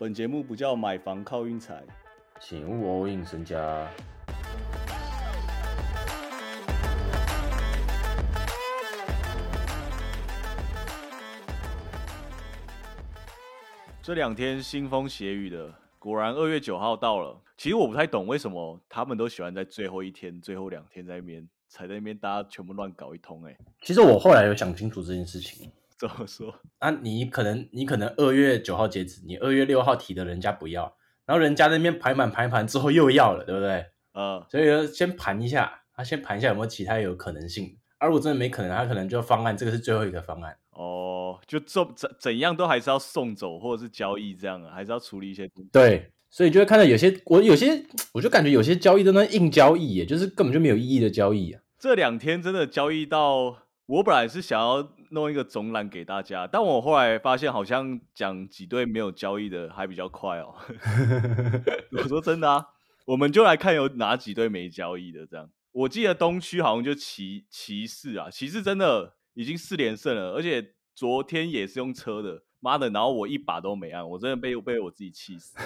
本节目不叫买房靠运财，请勿 all in 身家。这两天腥风血雨的，果然二月九号到了。其实我不太懂为什么他们都喜欢在最后一天、最后两天在那边才在那边大家全部乱搞一通。哎，其实我后来有想清楚这件事情。怎么说？啊，你可能你可能二月九号截止，你二月六号提的人家不要，然后人家那边排满排盘之后又要了，对不对？呃，所以先盘一下，他先盘一下有没有其他有可能性。而如果真的没可能，他可能就方案这个是最后一个方案。哦，就怎怎怎样都还是要送走或者是交易这样啊，还是要处理一些。对，所以就会看到有些我有些我就感觉有些交易都能硬交易，耶，就是根本就没有意义的交易啊。这两天真的交易到，我本来是想要弄一个总览给大家，但我后来发现好像讲几队没有交易的还比较快哦。我说真的啊，我们就来看有哪几队没交易的这样。我记得东区好像就骑骑士啊，骑士真的已经四连胜了，而且昨天也是用车的，妈的！然后我一把都没按，我真的被被我自己气死。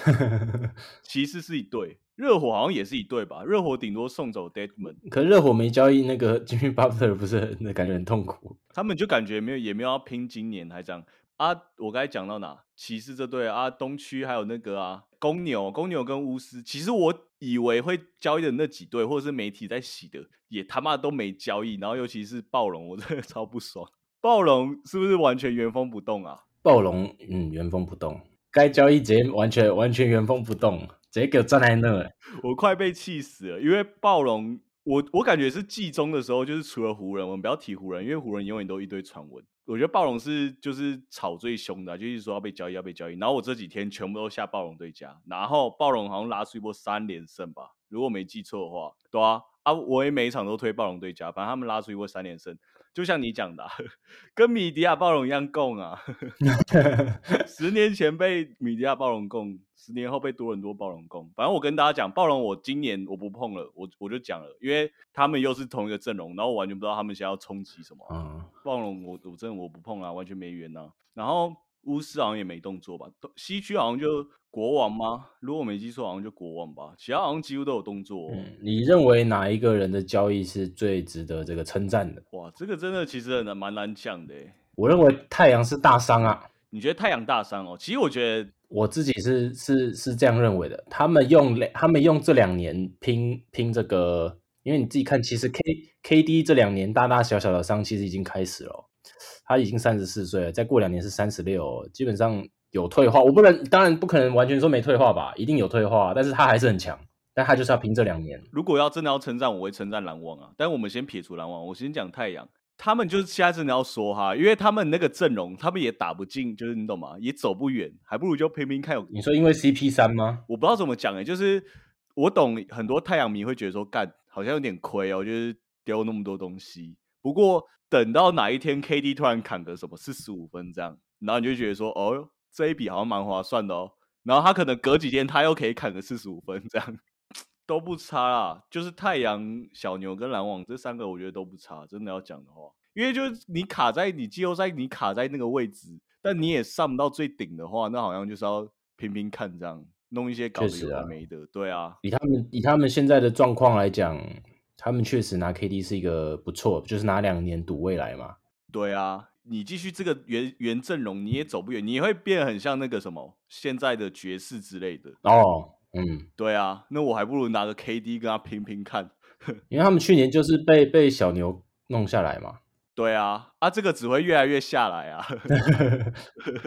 骑士是一队，热火好像也是一队吧？热火顶多送走 Deadman，可热火没交易那个 Jimmy Butler，不是那感觉很痛苦。他们就感觉没有也没有要拼今年，还这样啊？我刚才讲到哪？骑士这队啊，东区还有那个啊，公牛，公牛跟巫师，其实我。以为会交易的那几队，或者是媒体在洗的，也他妈都没交易。然后尤其是暴龙，我真的 超不爽。暴龙是不是完全原封不动啊？暴龙，嗯，原封不动。该交易直接完全完全原封不动，直接给我站在那，我快被气死了。因为暴龙，我我感觉是季中的时候，就是除了湖人，我们不要提湖人，因为湖人永远都一堆传闻。我觉得暴龙是就是吵最凶的，就是说要被交易，要被交易。然后我这几天全部都下暴龙对家，然后暴龙好像拉出一波三连胜吧，如果没记错的话，对啊，啊，我也每一场都推暴龙对家，反正他们拉出一波三连胜。就像你讲的，跟米迪亚暴龙一样供啊！十年前被米迪亚暴龙供，十年后被多伦多暴龙供。反正我跟大家讲，暴龙我今年我不碰了，我我就讲了，因为他们又是同一个阵容，然后我完全不知道他们想要冲击什么。嗯，暴龙我我真的我不碰啊，完全没缘啊。然后巫师好像也没动作吧？西区好像就。国王吗？如果我没记错，好像就国王吧。其他好像几乎都有动作。嗯，你认为哪一个人的交易是最值得这个称赞的？哇，这个真的其实很蛮难讲的。我认为太阳是大伤啊。你觉得太阳大伤哦？其实我觉得我自己是是是这样认为的。他们用他们用这两年拼拼这个，因为你自己看，其实 K K D 这两年大大小小的伤其实已经开始了。他已经三十四岁了，再过两年是三十六，基本上。有退化，我不能，当然不可能完全说没退化吧，一定有退化，但是他还是很强，但他就是要拼这两年。如果要真的要称赞，我会称赞篮网啊。但我们先撇除篮网，我先讲太阳，他们就是现在真的要说哈，因为他们那个阵容，他们也打不进，就是你懂吗？也走不远，还不如就拼拼看。有你说因为 CP 三吗？我不知道怎么讲哎，就是我懂很多太阳迷会觉得说干好像有点亏哦，就是丢那么多东西。不过等到哪一天 KD 突然砍个什么四十五分这样，然后你就觉得说哦。这一笔好像蛮划算的哦，然后他可能隔几天他又可以砍个四十五分，这样 都不差啦。就是太阳、小牛跟篮网这三个，我觉得都不差。真的要讲的话，因为就是你卡在你季后赛，你卡在那个位置，但你也上不到最顶的话，那好像就是要拼拼看，这样弄一些搞的有的没的。对啊，以他们以他们现在的状况来讲，他们确实拿 KD 是一个不错，就是拿两年赌未来嘛。对啊。你继续这个原原阵容，你也走不远，你会变得很像那个什么现在的爵士之类的哦。嗯，对啊，那我还不如拿个 KD 跟他拼拼看，因为他们去年就是被被小牛弄下来嘛。对啊，啊，这个只会越来越下来啊。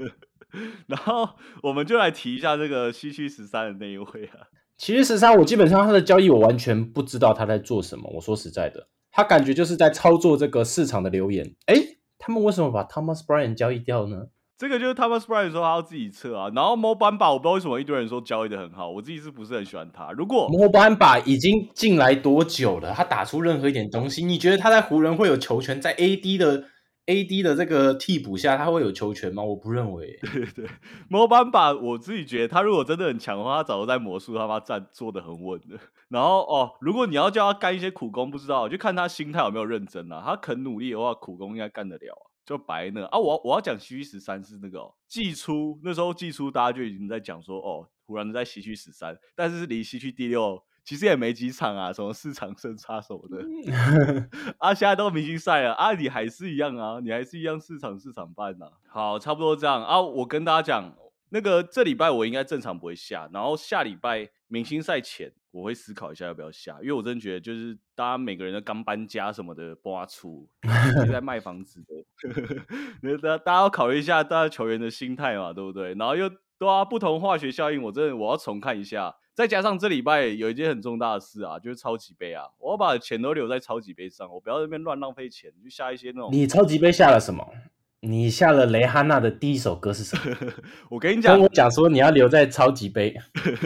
然后我们就来提一下这个西区十三的那一位啊。西区十三，我基本上他的交易我完全不知道他在做什么。我说实在的，他感觉就是在操作这个市场的留言。哎。他们为什么把 Thomas Bryant 交易掉呢？这个就是 Thomas Bryant 说他要自己撤啊。然后 Mo Bamba 我不知道为什么一堆人说交易的很好，我自己是不是很喜欢他？如果 Mo Bamba 已经进来多久了？他打出任何一点东西，你觉得他在湖人会有球权？在 AD 的 AD 的这个替补下，他会有球权吗？我不认为。对对，Mo Bamba 我自己觉得他如果真的很强的话，他早就在魔术他妈站坐的很稳的。然后哦，如果你要叫他干一些苦工，不知道就看他心态有没有认真啊。他肯努力的话，苦工应该干得了啊。就白那啊。我我要讲西区十三是那个季初那时候季初大家就已经在讲说哦，湖人在西区十三，但是离西区第六其实也没几场啊，什么四场胜差什么的 啊，现在都明星赛了啊，你还是一样啊，你还是一样四场四场半呐。好，差不多这样啊。我跟大家讲，那个这礼拜我应该正常不会下，然后下礼拜明星赛前。我会思考一下要不要下，因为我真的觉得就是大家每个人的刚搬家什么的，挖出在卖房子的，那大大家要考虑一下大家球员的心态嘛，对不对？然后又对啊，不同化学效应，我真的我要重看一下。再加上这礼拜有一件很重大的事啊，就是超级杯啊，我要把钱都留在超级杯上，我不要那边乱浪费钱，就下一些那种。你超级杯下了什么？你下了雷哈娜的第一首歌是什么？我跟你讲，跟我讲说你要留在超级杯。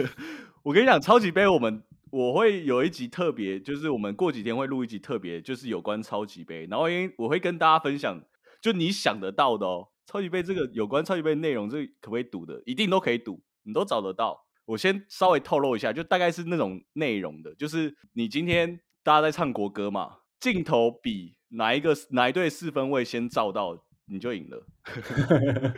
我跟你讲，超级杯我们我会有一集特别，就是我们过几天会录一集特别，就是有关超级杯，然后因为我会跟大家分享，就你想得到的哦，超级杯这个有关超级杯内容，这可不可以赌的，一定都可以赌，你都找得到。我先稍微透露一下，就大概是那种内容的，就是你今天大家在唱国歌嘛，镜头比哪一个哪一队四分位先照到。你就赢了，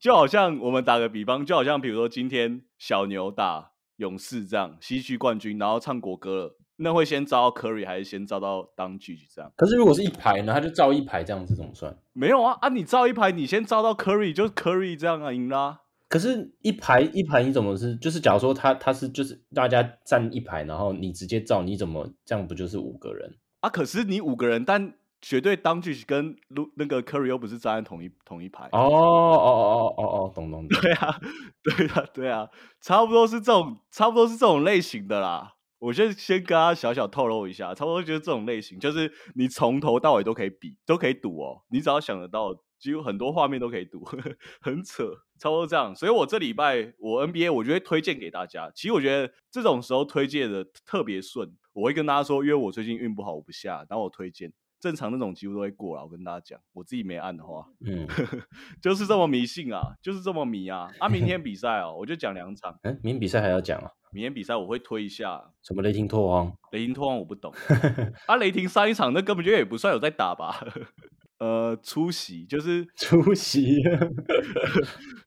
就好像我们打个比方，就好像比如说今天小牛打勇士这样，西区冠军，然后唱国歌了，那会先招到 Curry 还是先招到当局这样？可是如果是一排呢，他就照一排这样子怎么算？没有啊啊！你照一排，你先招到 Curry 就是 Curry 这样啊，赢啦。可是，一排一排你怎么是？就是假如说他他是就是大家站一排，然后你直接照，你怎么这样不就是五个人啊？可是你五个人，但。绝对当局跟卢那个 Curry 又不是站在同一同一排哦哦哦哦哦哦，懂懂懂，对啊对啊对啊，差不多是这种差不多是这种类型的啦。我先先跟他小小透露一下，差不多就是这种类型，就是你从头到尾都可以比，都可以赌哦。你只要想得到，几乎很多画面都可以赌，很扯，差不多这样。所以我这礼拜我 NBA 我就会推荐给大家。其实我觉得这种时候推荐的特别顺，我会跟大家说，因为我最近运不好，我不下，然后我推荐。正常那种几乎都会过了，我跟大家讲，我自己没按的话，嗯，就是这么迷信啊，就是这么迷啊。啊，明天比赛哦，我就讲两场。嗯，明天比赛还要讲啊？明天比赛我会推一下什么雷霆拓荒？雷霆拓荒我不懂。啊，雷霆上一场那根本就也不算有在打吧？呃，出席就是出席，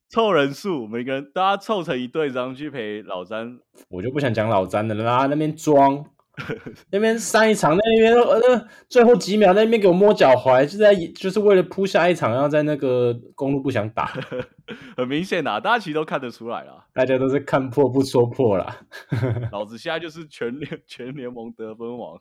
凑人数，每个人大家凑成一队，然后去陪老詹。我就不想讲老詹的啦，那边装。那边上一场，那边呃，最后几秒那边给我摸脚踝，就在就是为了扑下一场，然后在那个公路不想打，很明显呐，大家其实都看得出来了，大家都是看破不说破啦。老子现在就是全联全联盟得分王。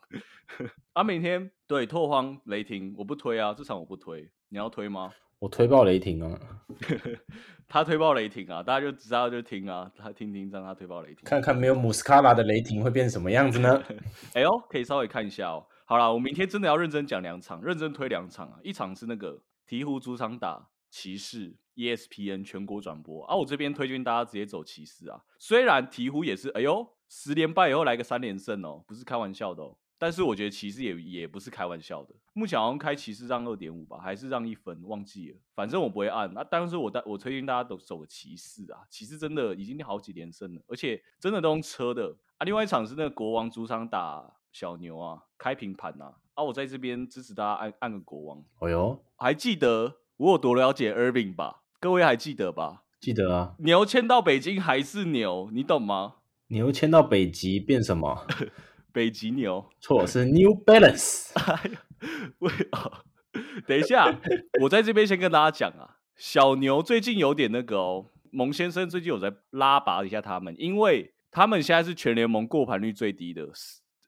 啊，明天对拓荒雷霆，我不推啊，这场我不推，你要推吗？我推爆雷霆啊！他推爆雷霆啊！大家就知道就听啊，他听听让他推爆雷霆，看看没有姆斯卡拉的雷霆会变成什么样子呢？哎呦，可以稍微看一下哦。好了，我明天真的要认真讲两场，认真推两场啊！一场是那个鹈鹕主场打骑士，ESPN 全国转播啊。我这边推荐大家直接走骑士啊。虽然鹈鹕也是，哎呦，十连败以后来个三连胜哦，不是开玩笑的哦。但是我觉得骑士也也不是开玩笑的，目前好像开骑士让二点五吧，还是让一分，忘记了。反正我不会按。那但是我带我推荐大家都走骑士啊，骑士真的已经好几连胜了，而且真的都用车的啊。另外一场是那个国王主场打小牛啊，开平盘呐。啊，我在这边支持大家按按个国王。哦哟，还记得我有多了解 Irving 吧？各位还记得吧？记得啊。牛迁到北京还是牛，你懂吗？牛迁到北极变什么？北极牛错是 New Balance。为啊，等一下，我在这边先跟大家讲啊，小牛最近有点那个哦，蒙先生最近有在拉拔一下他们，因为他们现在是全联盟过盘率最低的，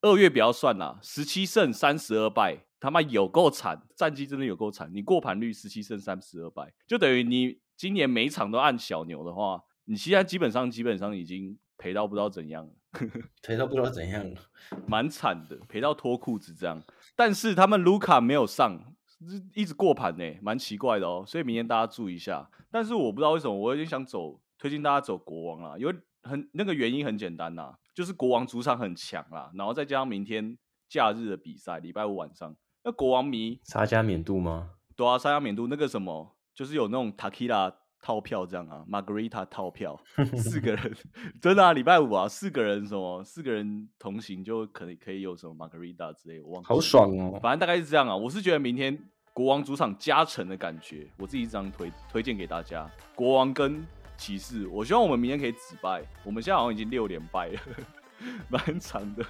二月不要算啦，十七胜三十二败，他妈有够惨，战绩真的有够惨。你过盘率十七胜三十二败，就等于你今年每场都按小牛的话，你现在基本上基本上已经赔到不知道怎样了。赔到不知道怎样，蛮惨的，赔到脱裤子这样。但是他们卢卡没有上，一直过盘呢，蛮奇怪的哦。所以明天大家注意一下。但是我不知道为什么，我有点想走，推荐大家走国王啦，因为很那个原因很简单啦，就是国王主场很强啦，然后再加上明天假日的比赛，礼拜五晚上，那国王迷沙加冕度吗？对啊，沙加冕度那个什么，就是有那种塔 q 拉。套票这样啊，Margarita 套票，四个 人，真的啊，礼拜五啊，四个人什么，四个人同行就可以可以有什么 Margarita 之类，我忘。好爽哦，反正大概是这样啊，我是觉得明天国王主场加成的感觉，我自己这样推推荐给大家。国王跟骑士，我希望我们明天可以止败。我们现在好像已经六连败了，蛮长的，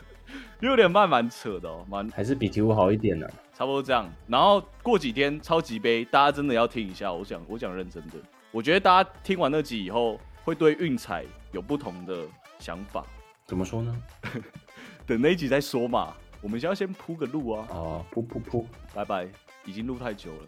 六连败蛮扯的哦，蛮还是比鹈鹕好一点呢、差不多这样。然后过几天超级杯，大家真的要听一下。我讲我讲认真的，我觉得大家听完那集以后，会对运彩有不同的想法。怎么说呢？等那一集再说嘛。我们先要先铺个路啊。哦，铺铺铺。拜拜，已经录太久了。